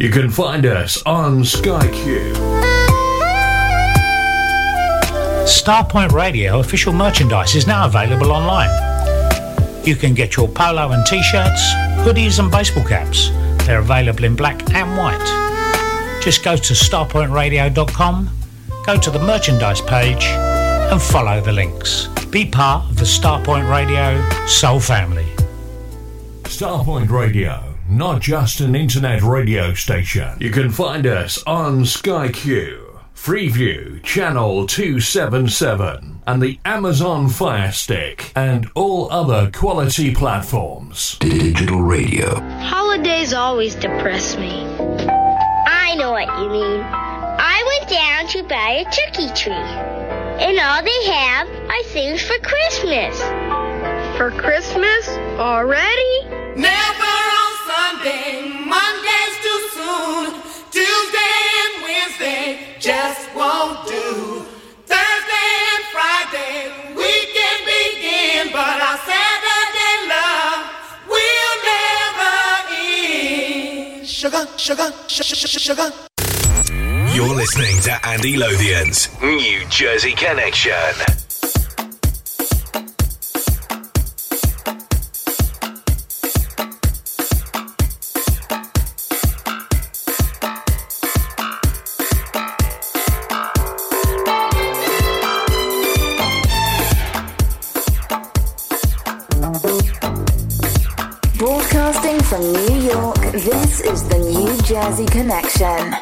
You can find us on Sky Q. Starpoint Radio official merchandise is now available online. You can get your polo and t-shirts, hoodies and baseball caps. They're available in black and white. Just go to starpointradio.com, go to the merchandise page and follow the links. Be part of the Starpoint Radio Soul family. Starpoint Radio, not just an internet radio station. You can find us on Sky Q, Freeview, Channel 277, and the Amazon Fire Stick, and all other quality platforms. Digital radio. Holidays always depress me. I know what you mean. I went down to buy a turkey tree, and all they have are things for Christmas. For Christmas already? Never just won't do. Thursday and Friday, we can begin, but our Saturday love will never end. Sugar, sugar, sugar, sugar. You're listening to Andy Lothian's New Jersey Connection. This is the New Jersey Connection.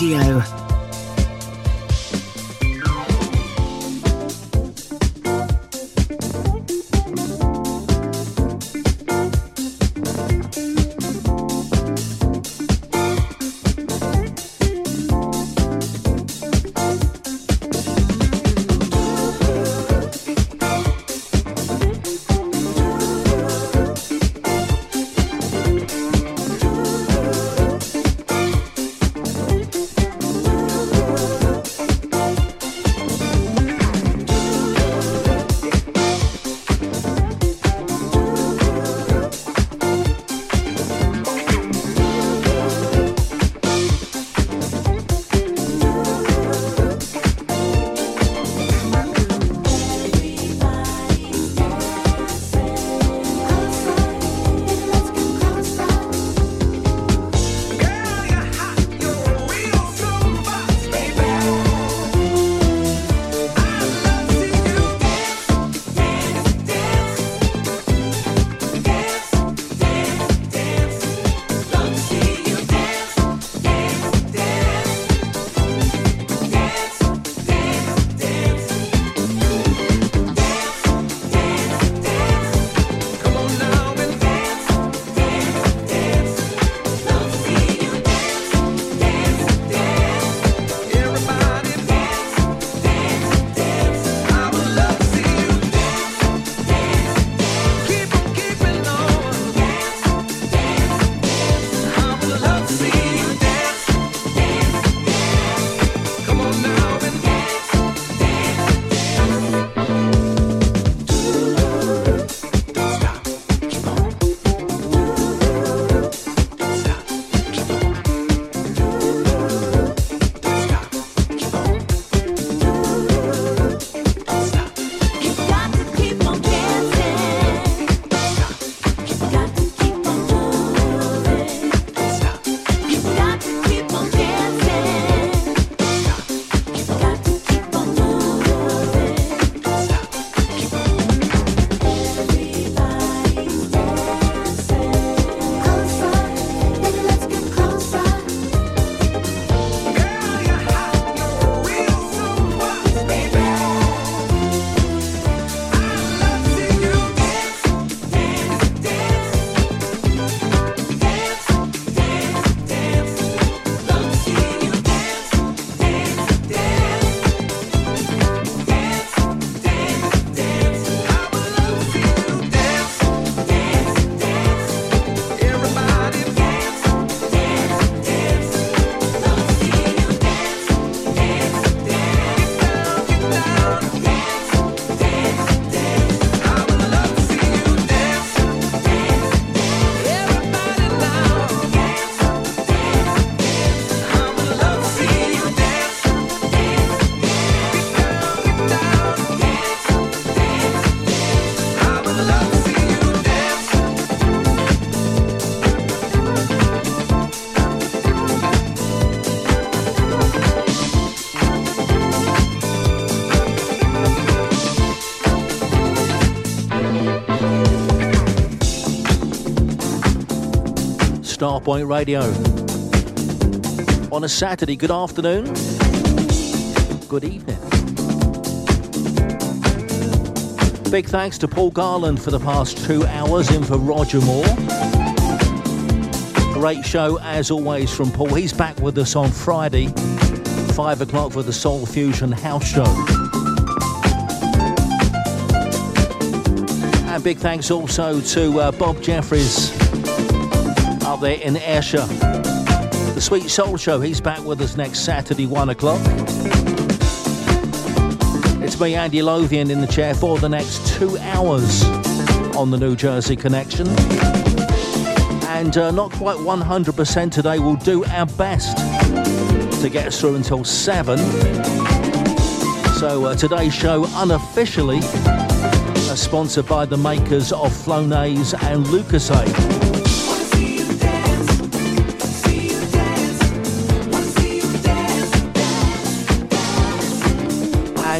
Radio. Starpoint Radio. On a Saturday, good afternoon, good evening. Big thanks to Paul Garland for the past two hours in for Roger Moore. Great show as always from Paul. He's back with us on Friday, 5 o'clock for the Soul Fusion House Show. And big thanks also to uh, Bob Jeffries there in Ayrshire. The Sweet Soul Show, he's back with us next Saturday, 1 o'clock. It's me, Andy Lothian, in the chair for the next two hours on the New Jersey Connection. And uh, not quite 100% today, we'll do our best to get us through until 7. So uh, today's show unofficially uh, sponsored by the makers of Flonase and Lucozade.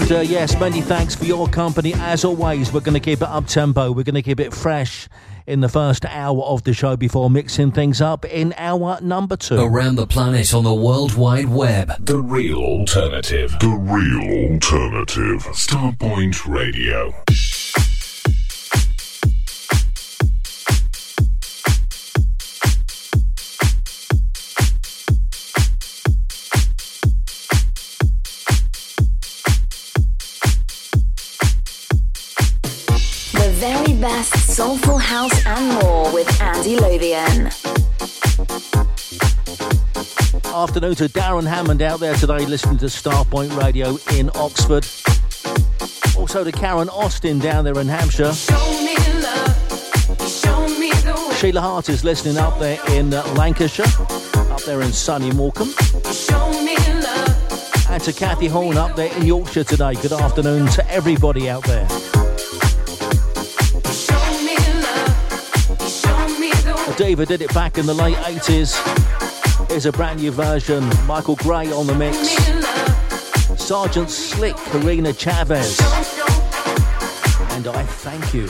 And uh, yes, many thanks for your company. As always, we're going to keep it up tempo. We're going to keep it fresh in the first hour of the show before mixing things up in hour number two. Around the planet on the World Wide Web. The real alternative. The real alternative. Starpoint Radio. Soulful house and more with Andy Lothian. Afternoon to Darren Hammond out there today listening to Starpoint Radio in Oxford. Also to Karen Austin down there in Hampshire. Sheila Hart is listening up there in uh, Lancashire, up there in sunny Morecambe. And to Kathy Horn up there in Yorkshire today. Good afternoon to everybody out there. David did it back in the late 80s. Here's a brand new version. Michael Gray on the mix. Sergeant Slick, Karina Chavez. And I thank you.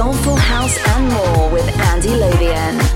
Soulful House and more with Andy Lothian.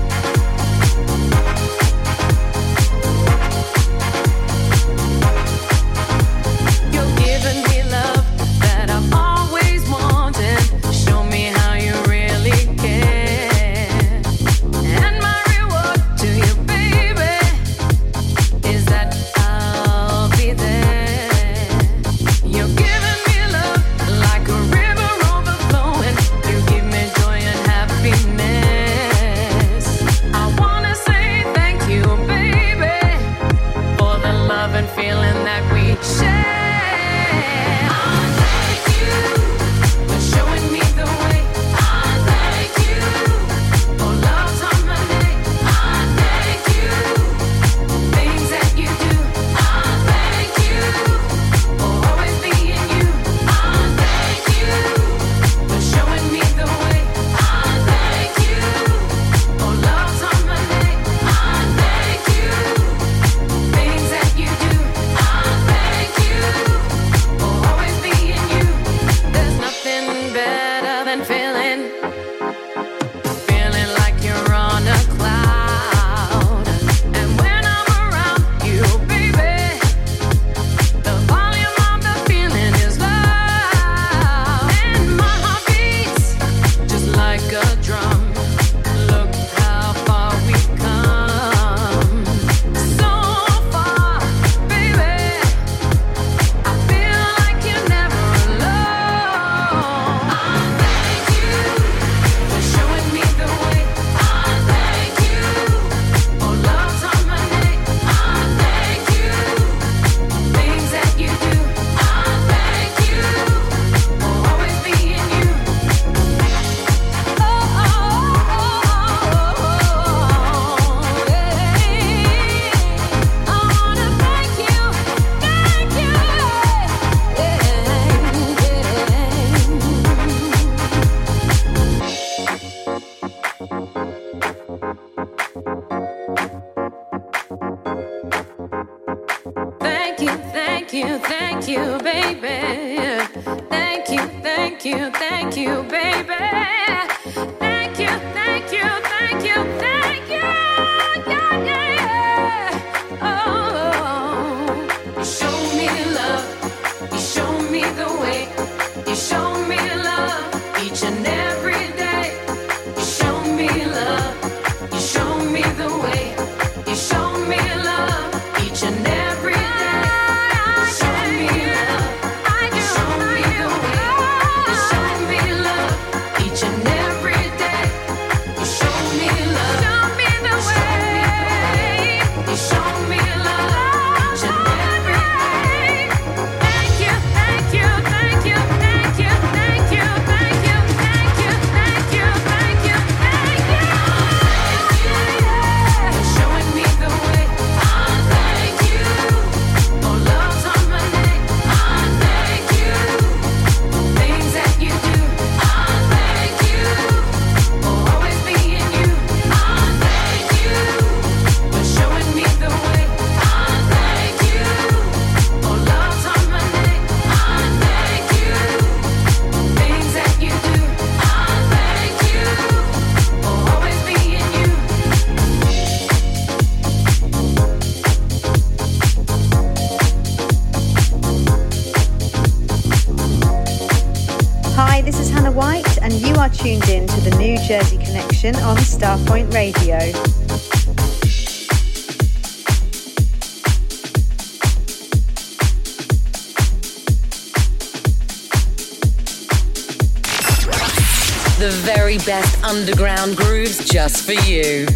Tuned in to the New Jersey Connection on Starpoint Radio. The very best underground grooves just for you.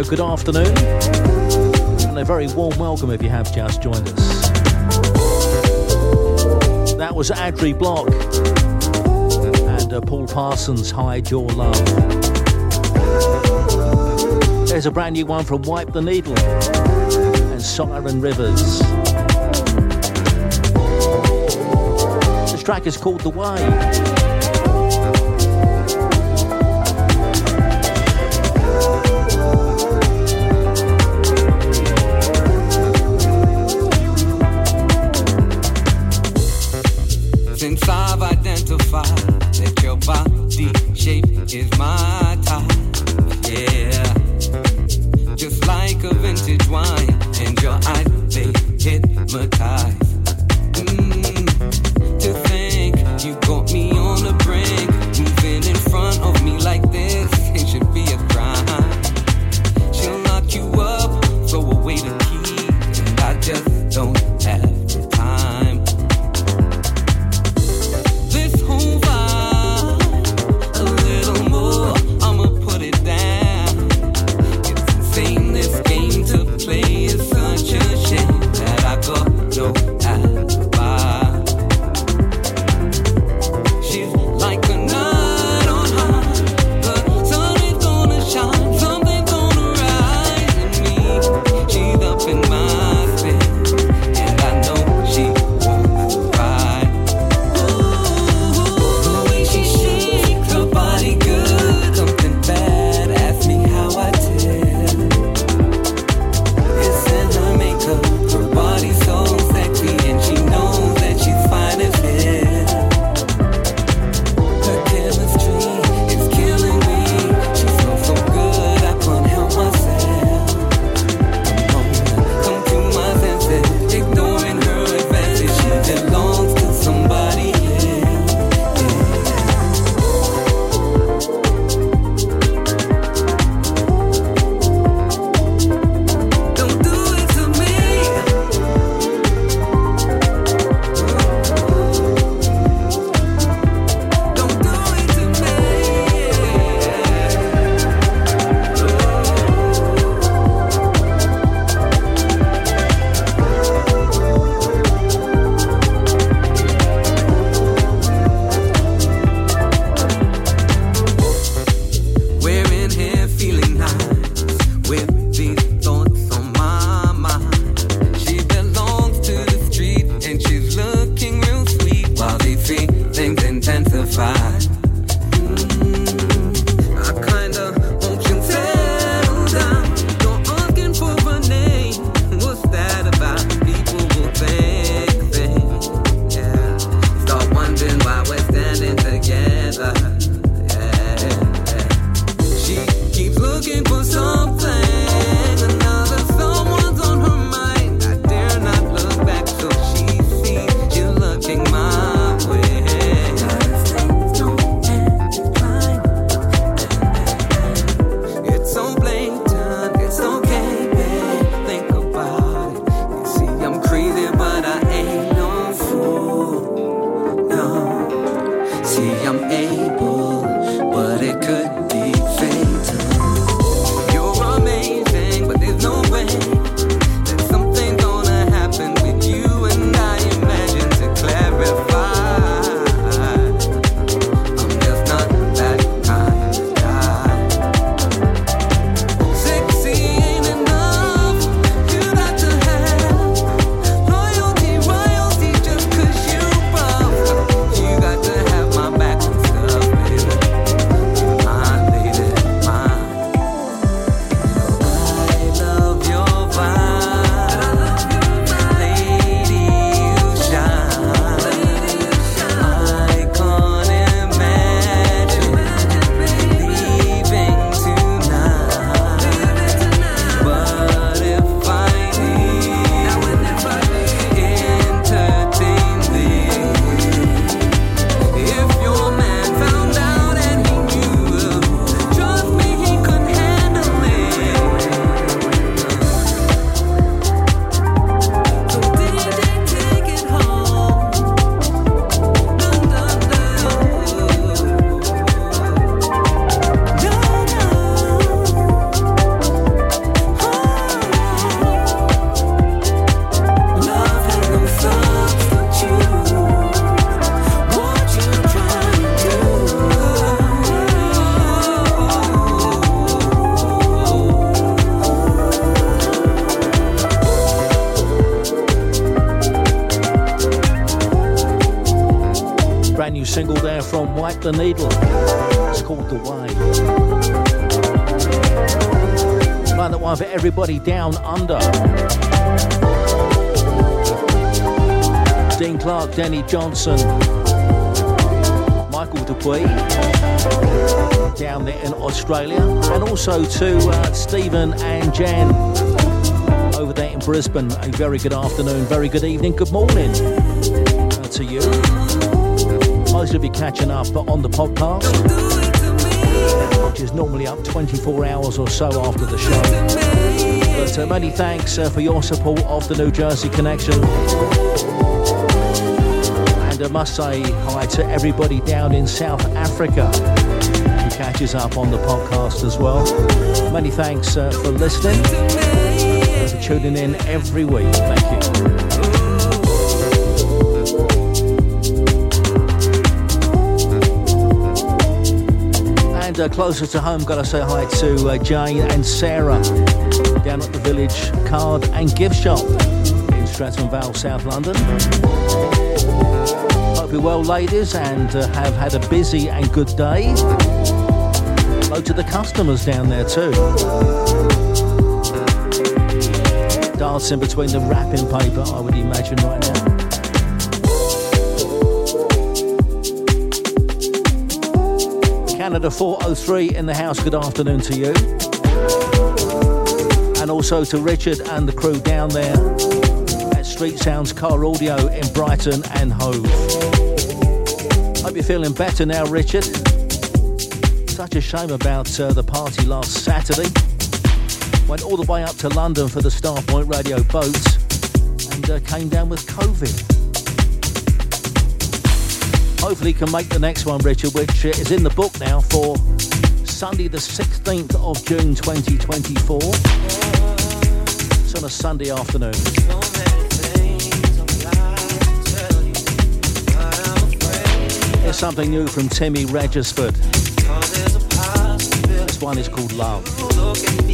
Radio. Good afternoon, and a very warm welcome if you have just joined us. That was Adri Blok and uh, Paul Parsons, Hide Your Love. There's a brand new one from Wipe the Needle and Siren Rivers. This track is called The Way. is mine. Very good afternoon, very good evening, good morning uh, to you. Most of you catching up but on the podcast, which is normally up 24 hours or so after the show. But uh, many thanks uh, for your support of the New Jersey Connection. And I must say hi to everybody down in South Africa who catches up on the podcast as well. Many thanks uh, for listening, tuning in every week. Thank you. And uh, closer to home, gotta say hi to uh, Jane and Sarah down at the Village Card and Gift Shop in Stratton Vale, South London. Hope you're well, ladies, and uh, have had a busy and good day. Hello to the customers down there too. Dancing between the wrapping paper, I would imagine right now. Canada 403 in the house, good afternoon to you. And also to Richard and the crew down there at Street Sounds Car Audio in Brighton and Hove. Hope you're feeling better now, Richard. Such a shame about uh, the party last Saturday. Went all the way up to London for the Starpoint Radio boat and uh, came down with COVID. Hopefully, can make the next one, Richard, which is in the book now for Sunday, the 16th of June 2024. It's on a Sunday afternoon. Here's something new from Timmy Regisford. This one is called Love.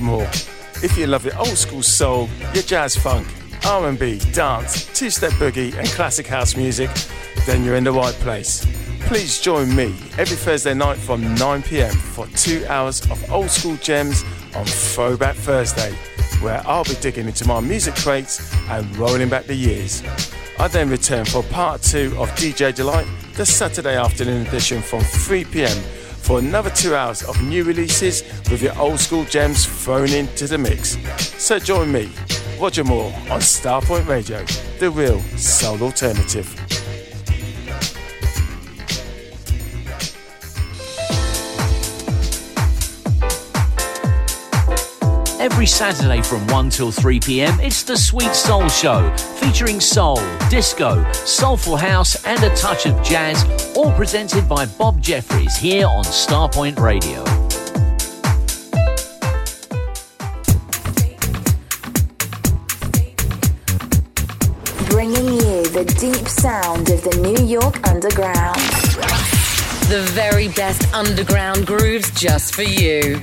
Moore. If you love your old school soul, your jazz funk, R&B, dance, two-step boogie and classic house music, then you're in the right place. Please join me every Thursday night from 9pm for two hours of old school gems on Throwback Thursday, where I'll be digging into my music crates and rolling back the years. I then return for part two of DJ Delight, the Saturday afternoon edition from 3pm for another two hours of new releases with your old school gems thrown into the mix. So join me, Roger Moore, on Starpoint Radio, the real soul alternative. Every Saturday from 1 till 3 pm, it's the Sweet Soul Show, featuring soul, disco, soulful house, and a touch of jazz, all presented by Bob Jeffries here on Starpoint Radio. Sound of the New York Underground. The very best underground grooves just for you.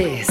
This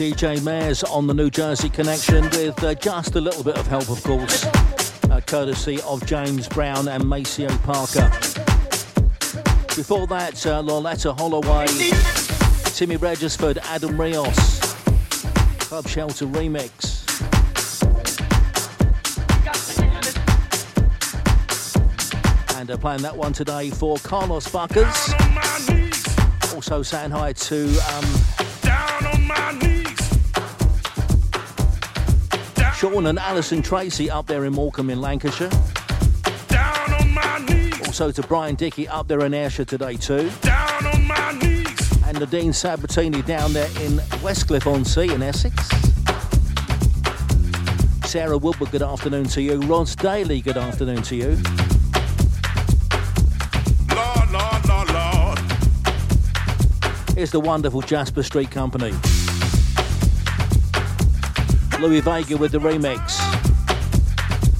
DJ Mares on the New Jersey Connection with uh, just a little bit of help, of course, uh, courtesy of James Brown and Maceo Parker. Before that, uh, Loleatta Holloway, Timmy Regisford, Adam Rios, Club Shelter remix. And uh, playing that one today for Carlos Buckers. Also saying hi to um, Sean and Alison Tracy up there in Morecambe in Lancashire. Also to Brian Dickey up there in Ayrshire today too. And Nadine Sabatini down there in Westcliff on Sea in Essex. Sarah Woodward, good afternoon to you. Ross Daly, good afternoon to you. Lord, Lord, Lord, Lord. Here's the wonderful Jasper Street Company. Louie Vega with the remix.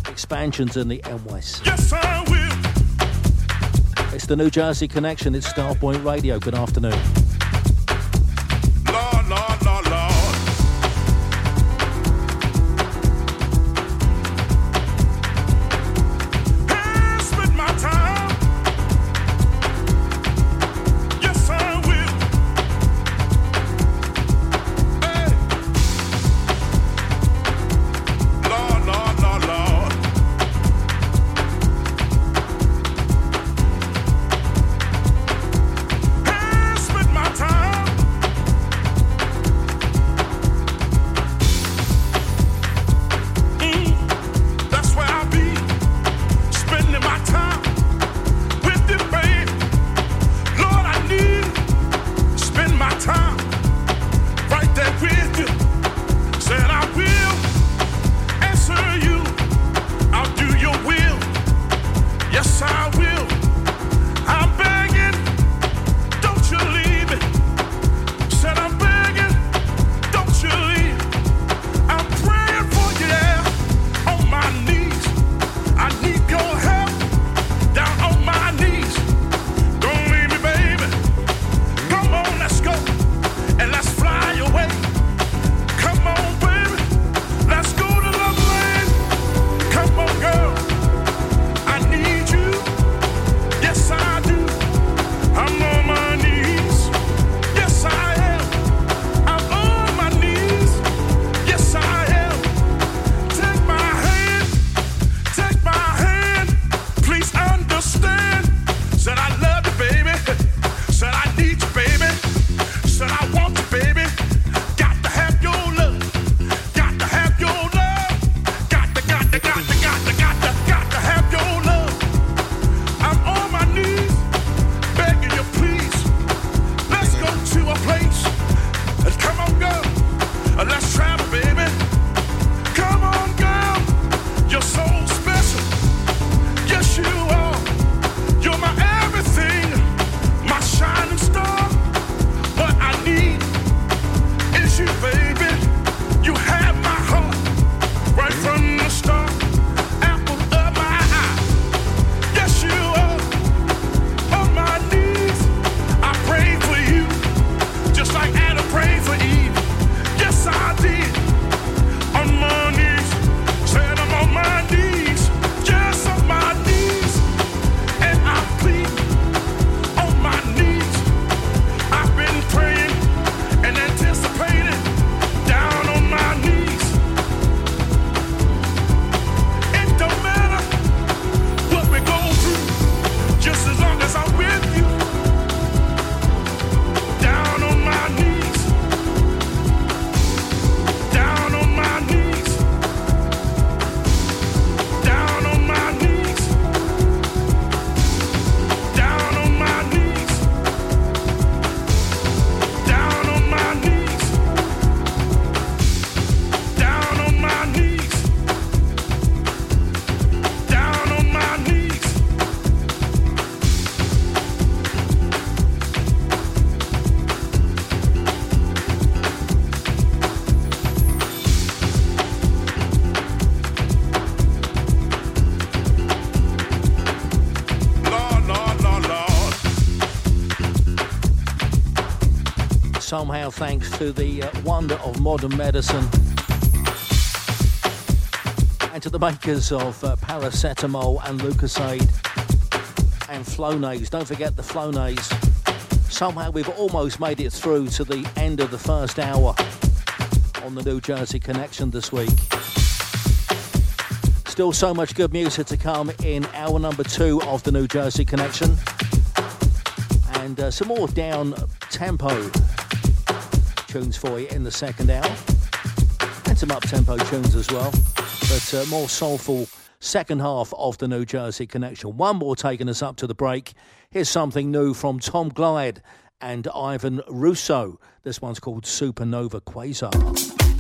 Expansions in the NWS. Yes, I will. It's the New Jersey Connection. It's Starpoint Radio. Good afternoon. Thanks to the uh, wonder of modern medicine and to the makers of uh, paracetamol and Lucozade and Flonase. Don't forget the Flonase. Somehow we've almost made it through to the end of the first hour on the New Jersey Connection this week. Still so much good music to come in hour number two of the New Jersey Connection. And uh, some more down tempo tunes for you in the second hour. And some up tempo tunes as well. But uh, more soulful second half of the New Jersey Connection. One more taking us up to the break. Here's something new from Tom Glide and Ivan Russo. This one's called Supernova Quasar.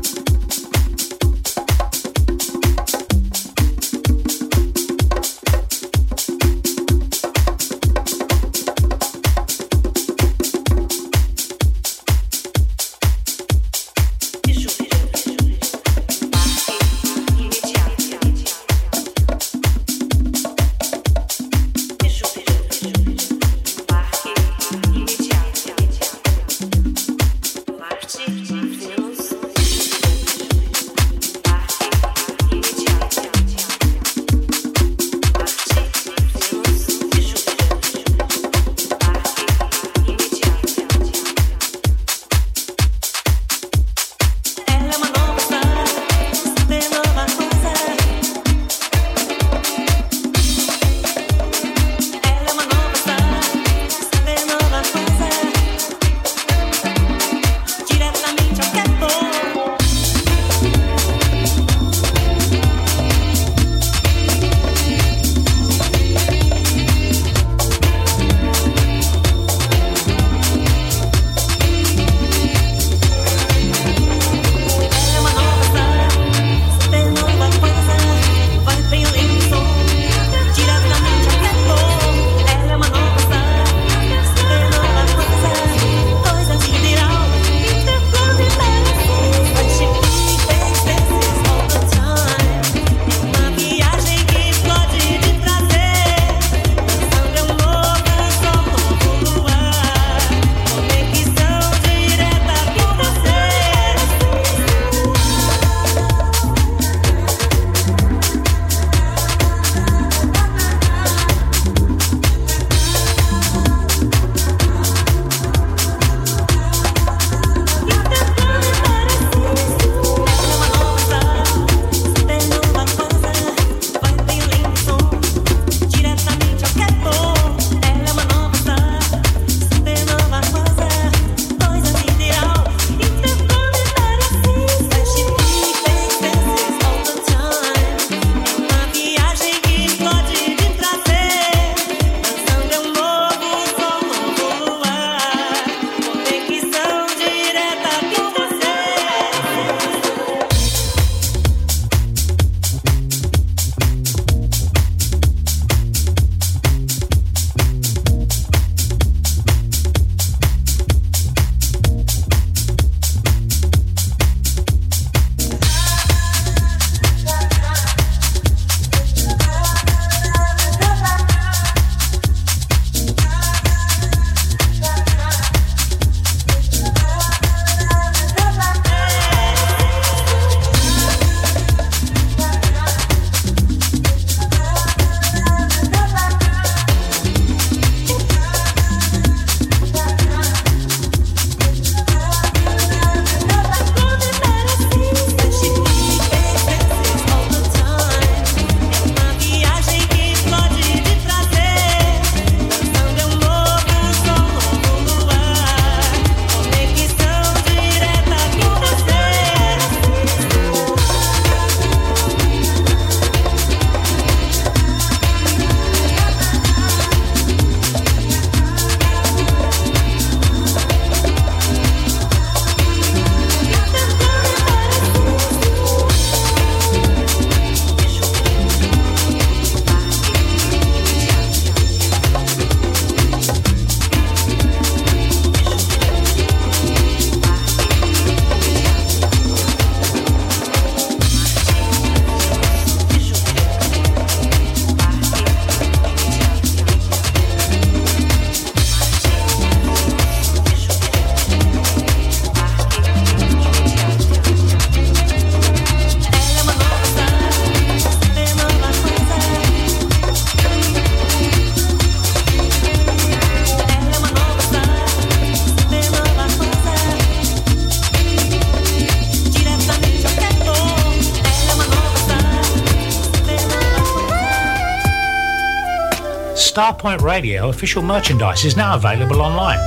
Starpoint Radio official merchandise is now available online.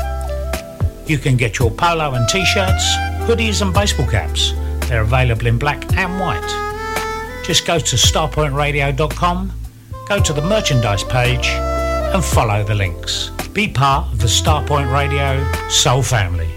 You can get your polo and t-shirts, hoodies and baseball caps. They're available in black and white. Just go to starpointradio.com, go to the merchandise page and follow the links. Be part of the Starpoint Radio Soul family.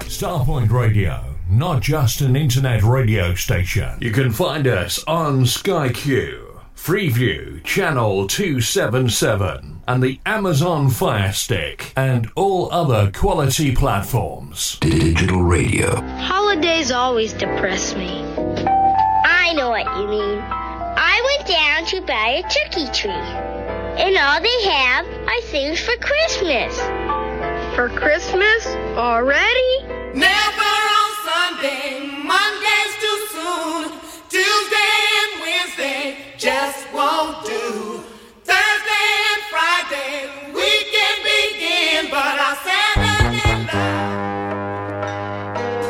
Starpoint Radio, not just an internet radio station. You can find us on SkyQ, Freeview, Channel 277, and the Amazon Fire Stick, and all other quality platforms. Digital radio. Holidays always depress me. I know what you mean. I went down to buy a turkey tree, and all they have are things for Christmas. For Christmas already?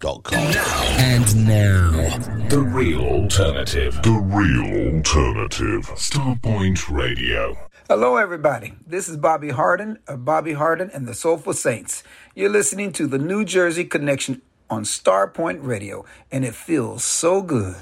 And now, The real alternative. The real alternative. Starpoint Radio. Hello, everybody. This is Bobby Harden of Bobby Harden and the Soulful Saints. You're listening to the New Jersey Connection on Starpoint Radio, and it feels so good.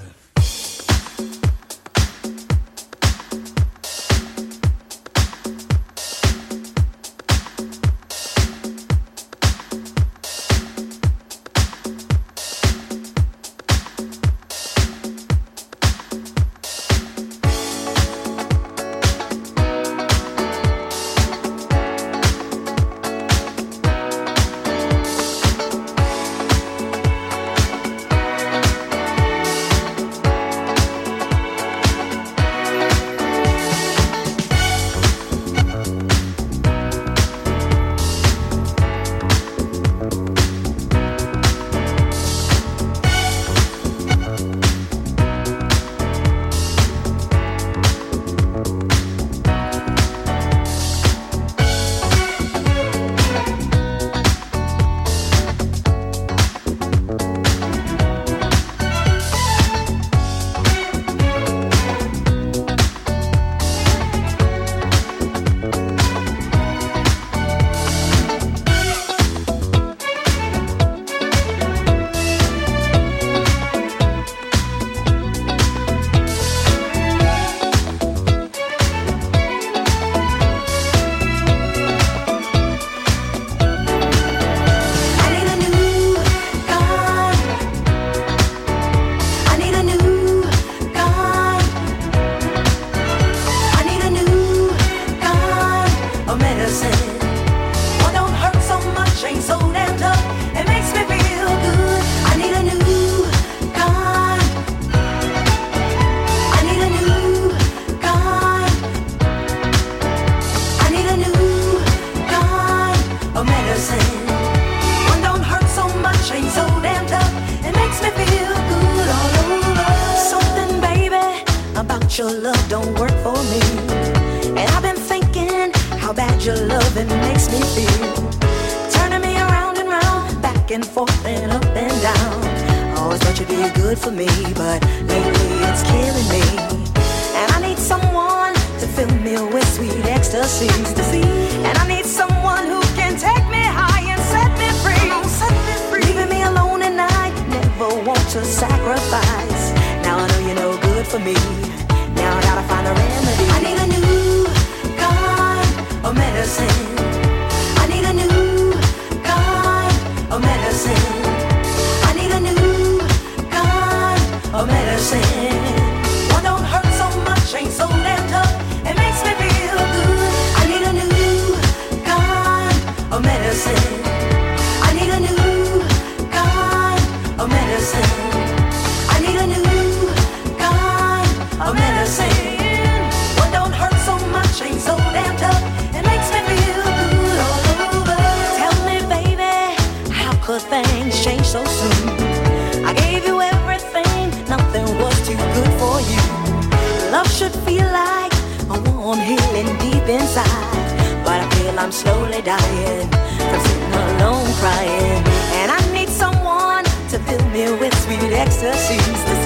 For me. I'm slowly dying from sitting alone crying. And I need someone to fill me with sweet ecstasies.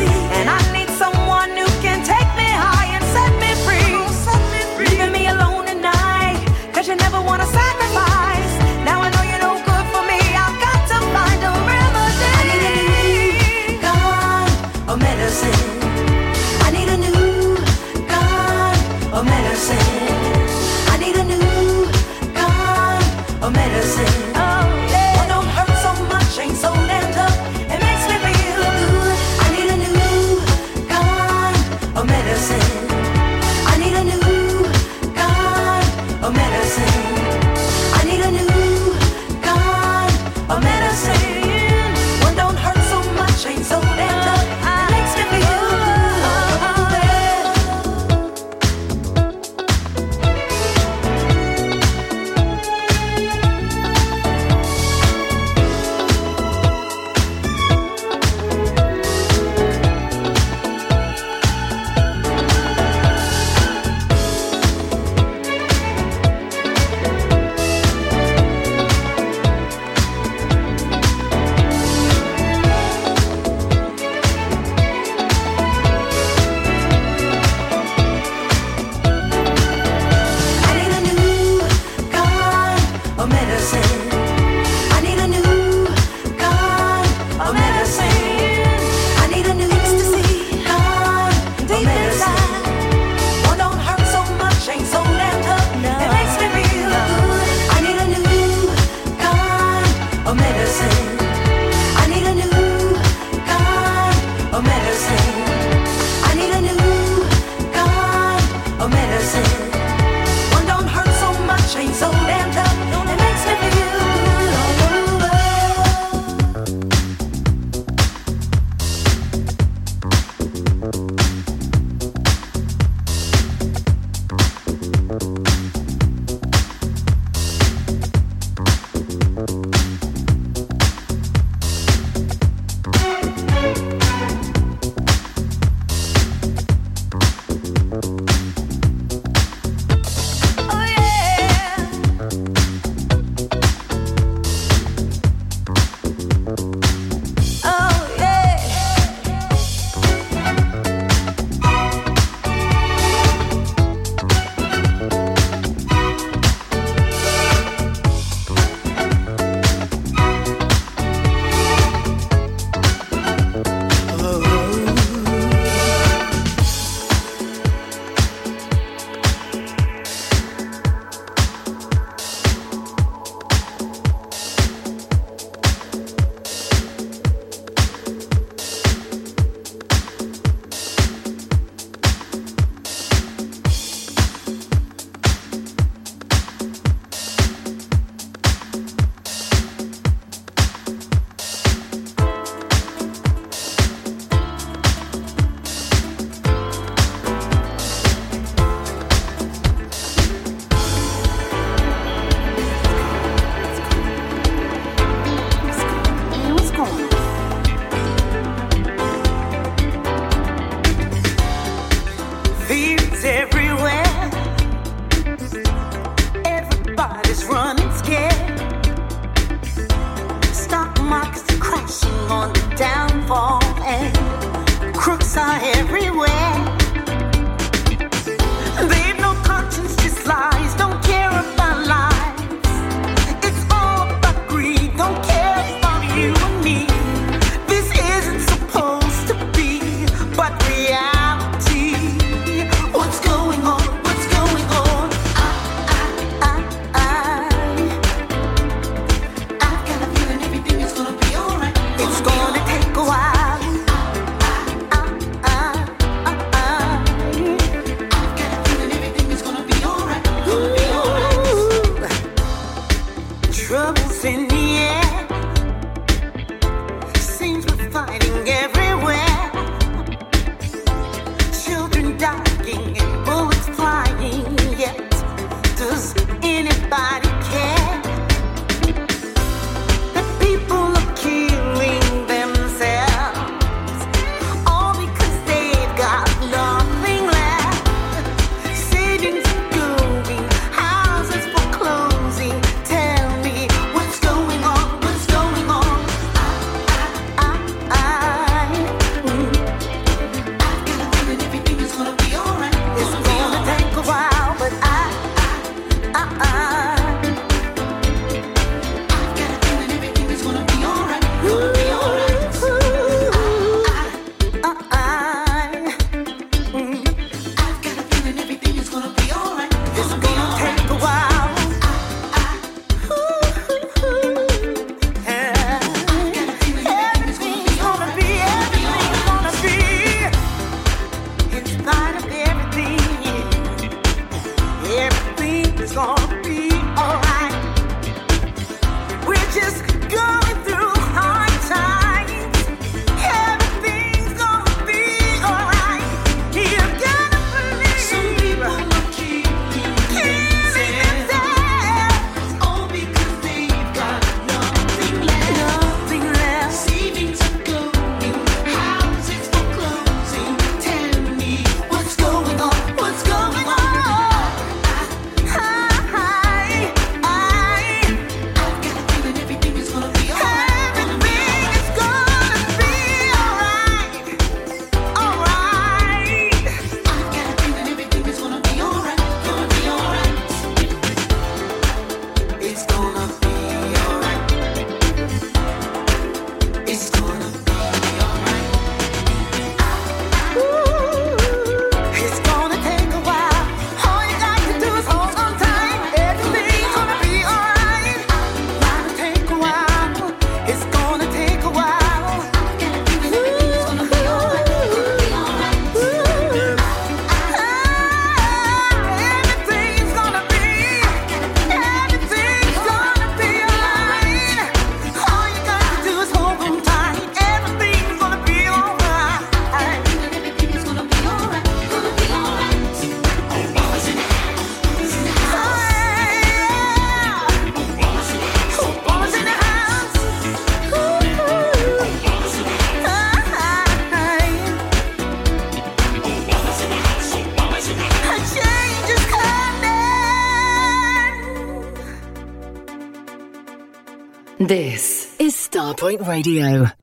Starpoint Radio.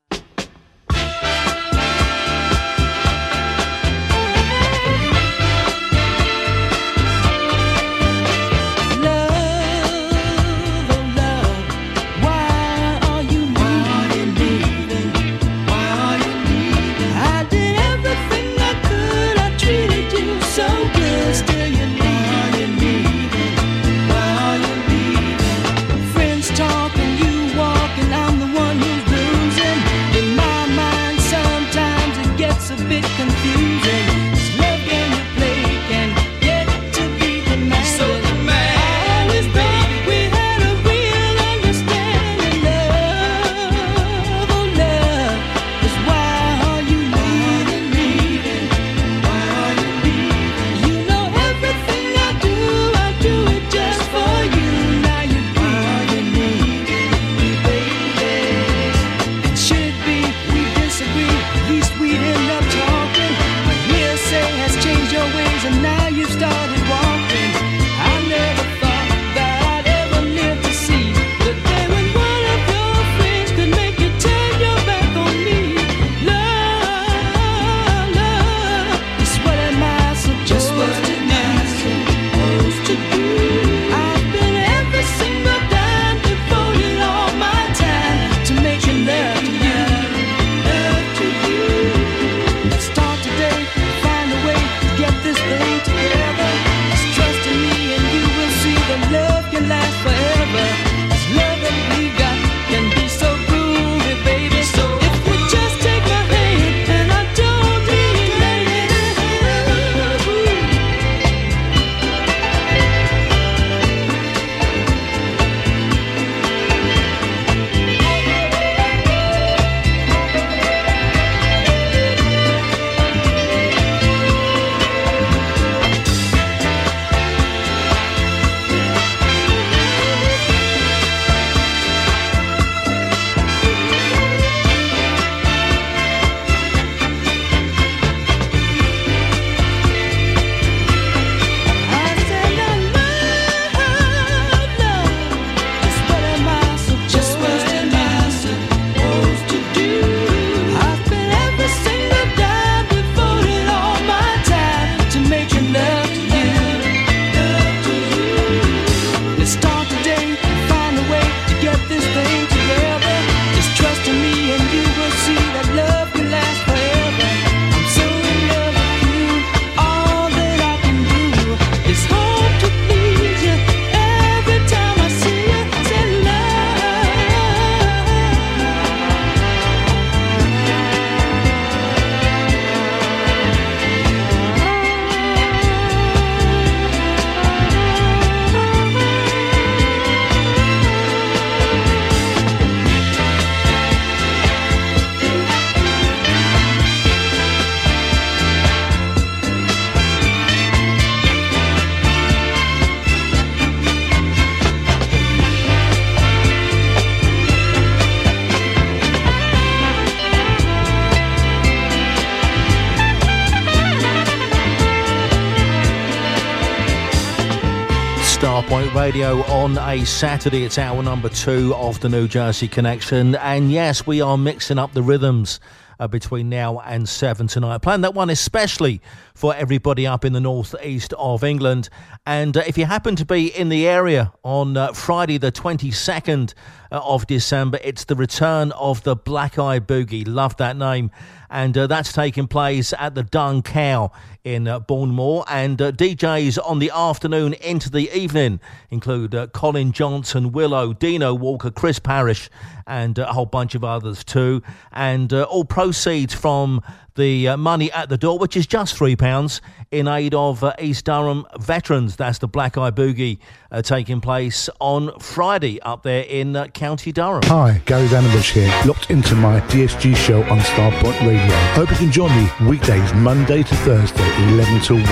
On a Saturday. It's hour number two of the New Jersey Connection. And yes, we are mixing up the rhythms uh, between now and seven tonight. I that one especially for everybody up in the northeast of England. And uh, if you happen to be in the area on uh, Friday, the 22nd uh, of December, it's the return of the Black Eye Boogie. Love that name. And uh, that's taking place at the Dun Cow in uh, Bournemouth. And uh, DJs on the afternoon into the evening include uh, Colin Johnson, Willow, Dino Walker, Chris Parrish, and uh, a whole bunch of others too. And uh, all proceeds from the uh, money at the door, which is just £3 in aid of uh, East Durham veterans. That's the Black Eye Boogie uh, taking place on Friday up there in uh, County Durham. Hi, Gary Vandenbush here, locked into my DSG show on Starpoint Radio. Hope you can join me weekdays, Monday to Thursday, 11 to 1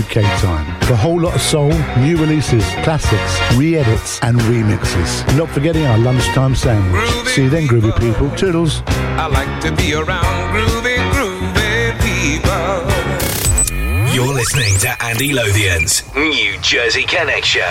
UK time. For a whole lot of soul, new releases, classics, re-edits and remixes. Not forgetting our lunchtime sandwich. See you then, groovy people. Toodles. I like to be around groovy, groovy people. You're listening to Andy Lothian's New Jersey Connection.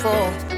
For.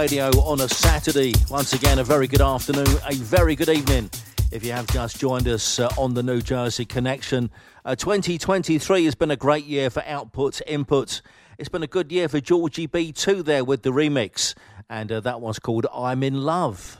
Radio on a Saturday. Once again, a very good afternoon, a very good evening. If you have just joined us uh, on the New Jersey Connection, uh, 2023 has been a great year for outputs, inputs. It's been a good year for Georgie B2 there with the remix, and uh, that one's called I'm in Love.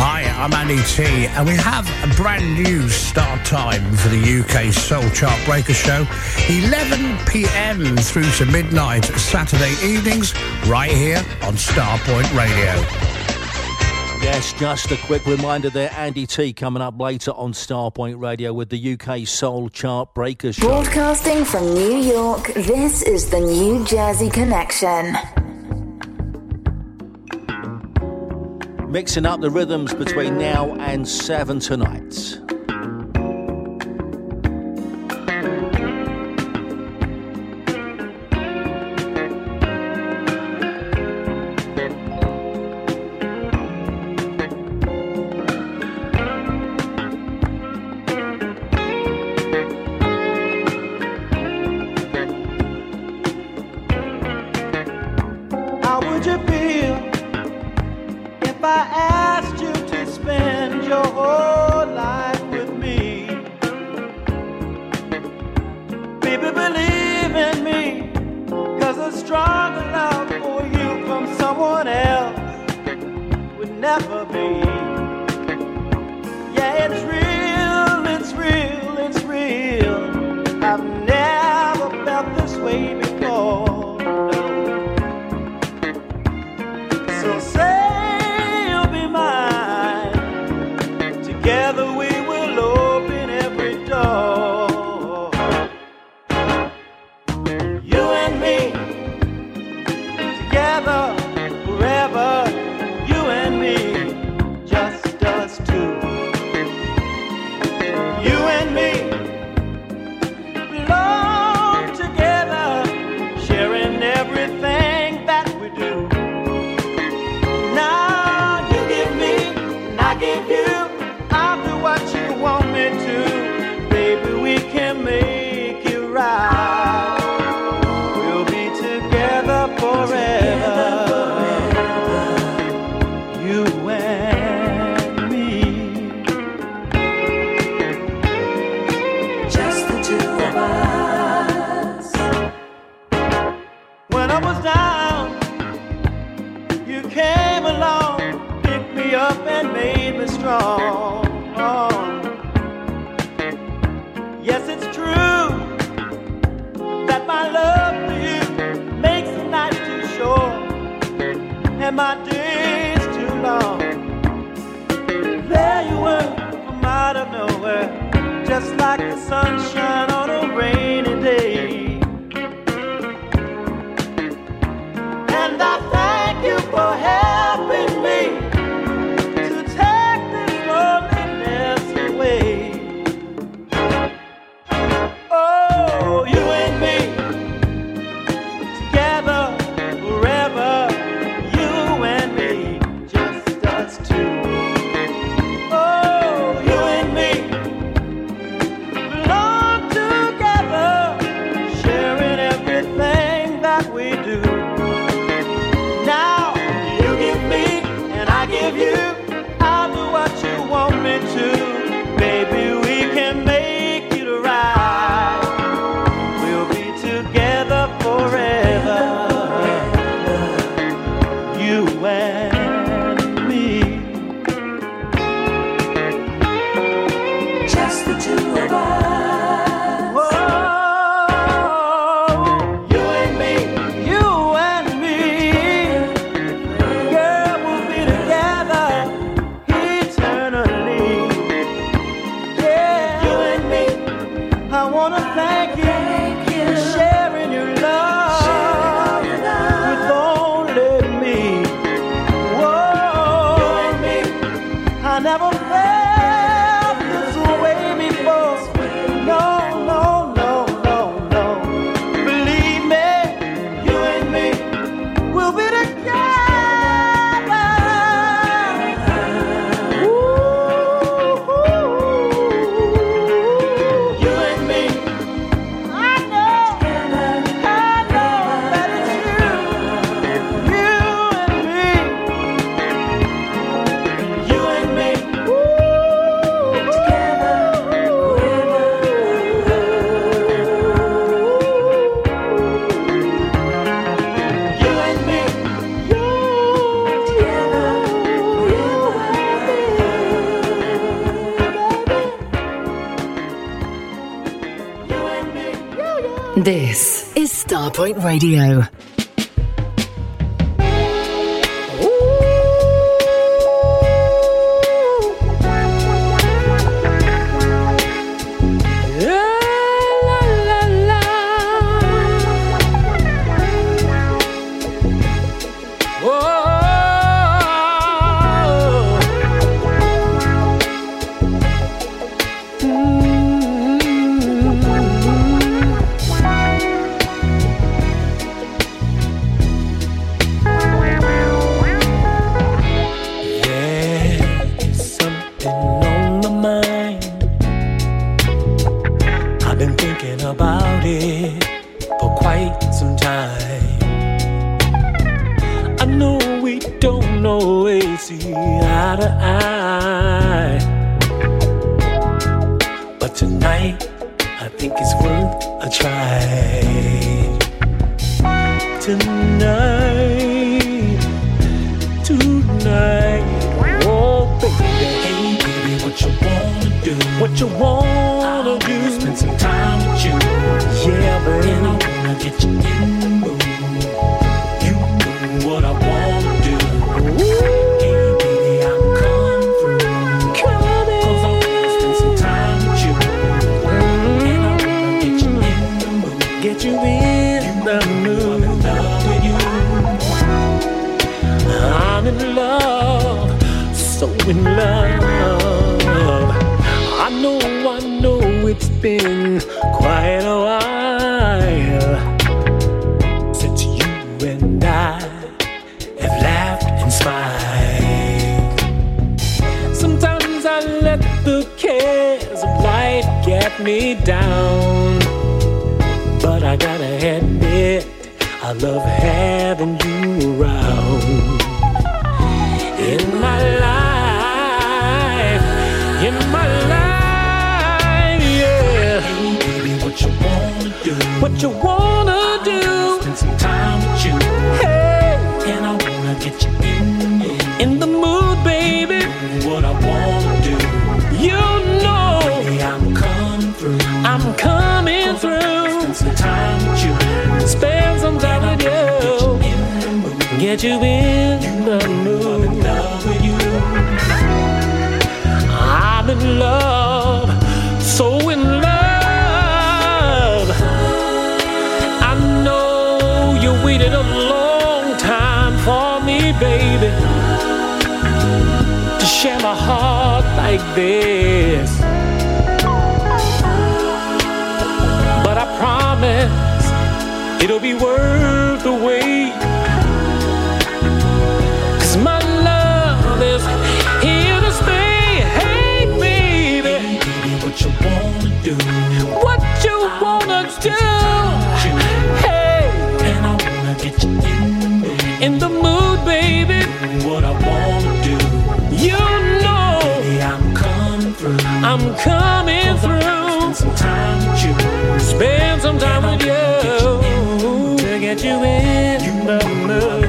Hi, I'm Andy T, and we have a brand new start time for the UK Soul Chart Breaker Show. 11 pm through to midnight, Saturday evenings, right here on Starpoint Radio. Yes, just a quick reminder there, Andy T coming up later on Starpoint Radio with the UK Soul Chart Breakers Show. Broadcasting from New York, this is the New Jersey Connection. Mixing up the rhythms between now and 7 tonight. Radio. worth the wait. My love is here to stay. Hey, baby. What you wanna do? What you wanna do? Hey. And I wanna get you in the mood. In the mood, baby. What I wanna do. You know. Baby, I'm coming through. I'm coming through. Spend some time with you. Spend some time with you remember.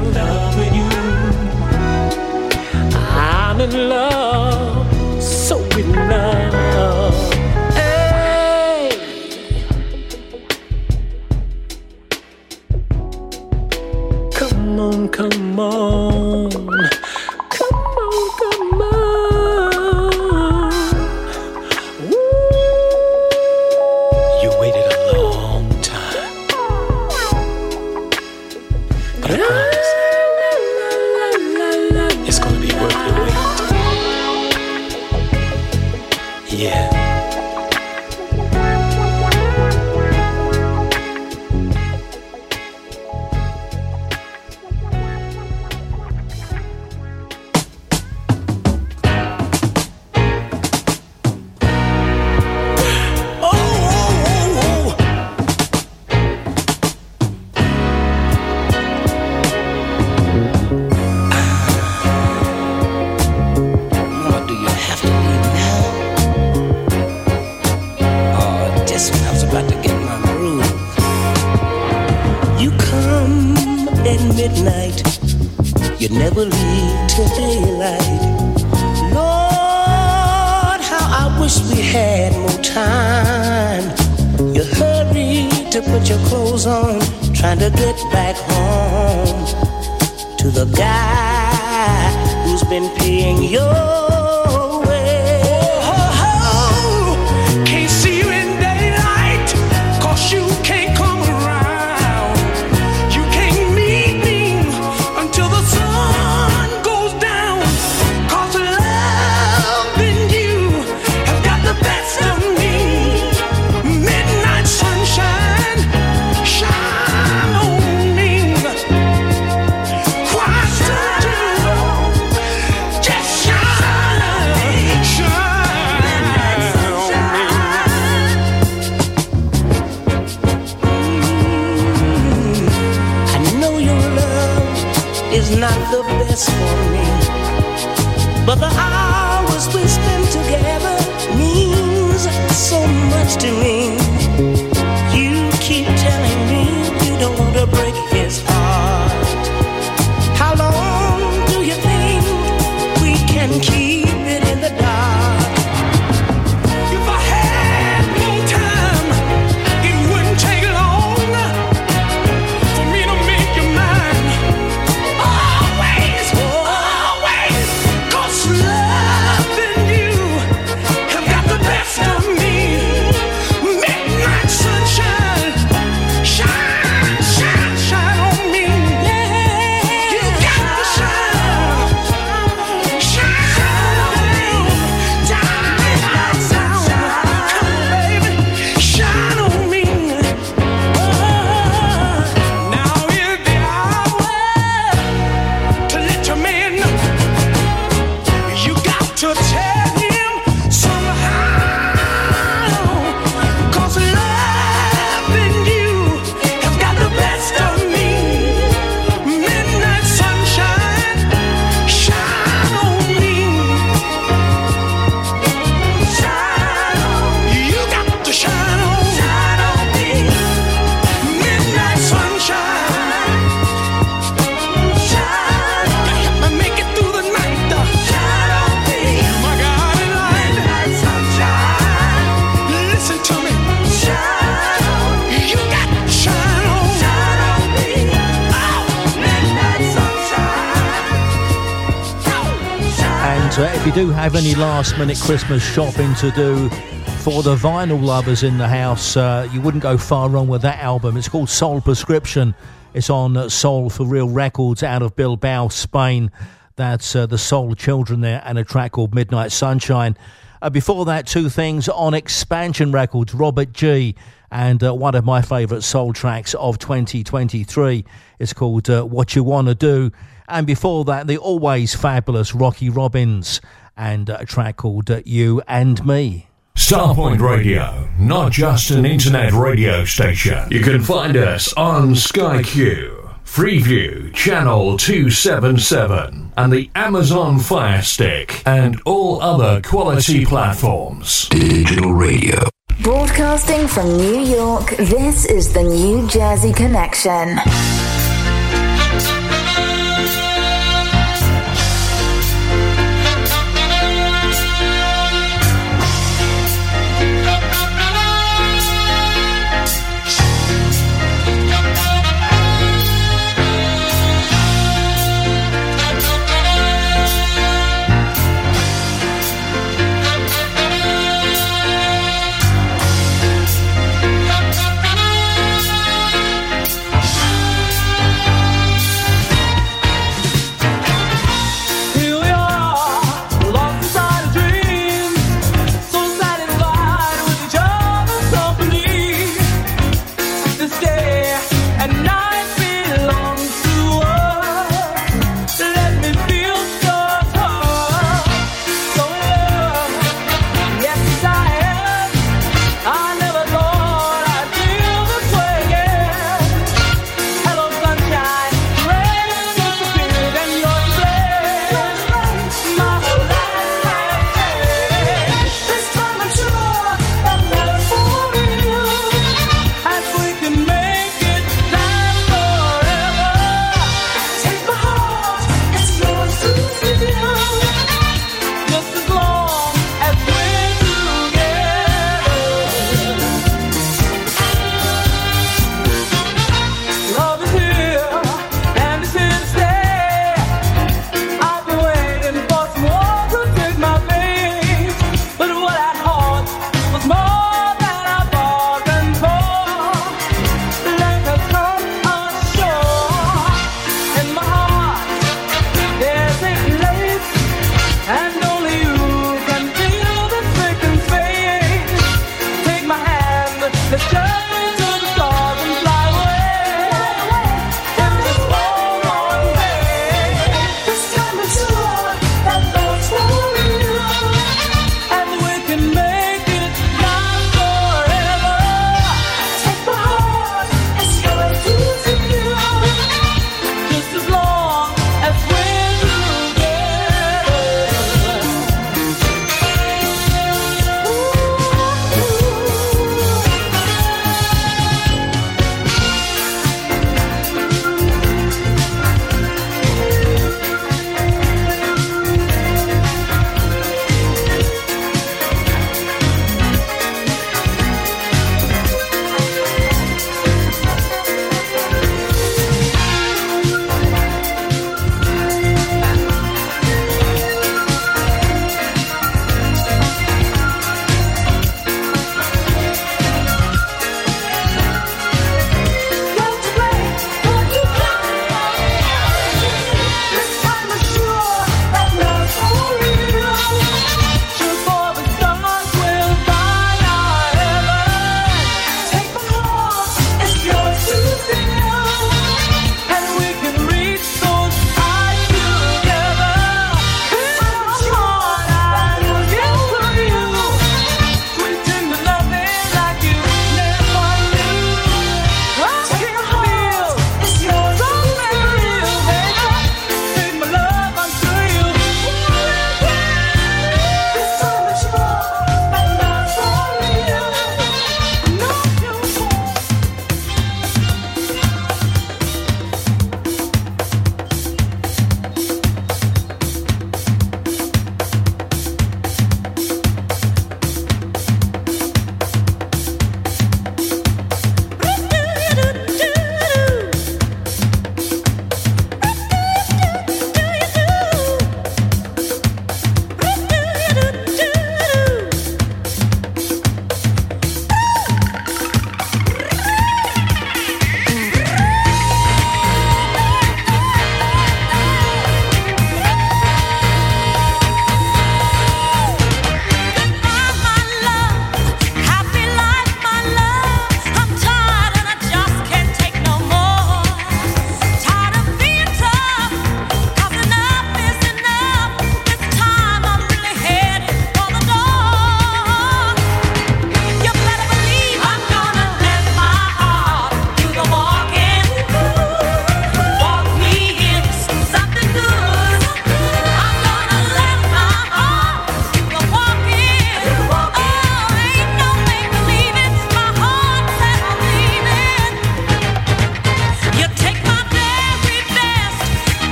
Have any last minute Christmas shopping to do for the vinyl lovers in the house, uh, you wouldn't go far wrong with that album. It's called Soul Prescription. It's on uh, Soul for Real Records out of Bilbao, Spain. That's uh, the Soul Children there, and a track called Midnight Sunshine. Uh, before that, two things on Expansion Records, Robert G. And uh, one of my favourite soul tracks of 2023 is called uh, What You Wanna Do. And before that, the always fabulous Rocky Robbins and a track called uh, You and Me. Starpoint Radio, not just an internet radio station. You can find us on Sky Q, Freeview, Channel 277, and the Amazon Fire Stick, and all other quality platforms. Digital radio. Broadcasting from New York, this is the New Jersey Connection.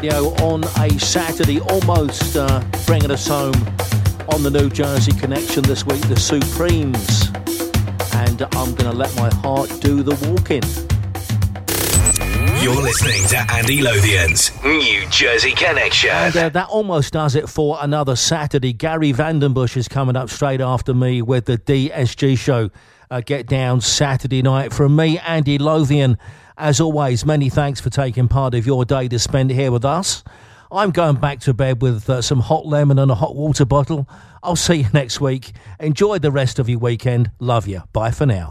Radio on a Saturday, almost uh, bringing us home on the New Jersey Connection this week, the Supremes. And I'm going to let my heart do the walking. You're listening to Andy Lothian's New Jersey Connection. And uh, that almost does it for another Saturday. Gary Vandenbush is coming up straight after me with the DSG show. Uh, get down Saturday night. From me, Andy Lothian, as always, many thanks for taking part of your day to spend here with us. I'm going back to bed with uh, some hot lemon and a hot water bottle. I'll see you next week. Enjoy the rest of your weekend. Love you. Bye for now.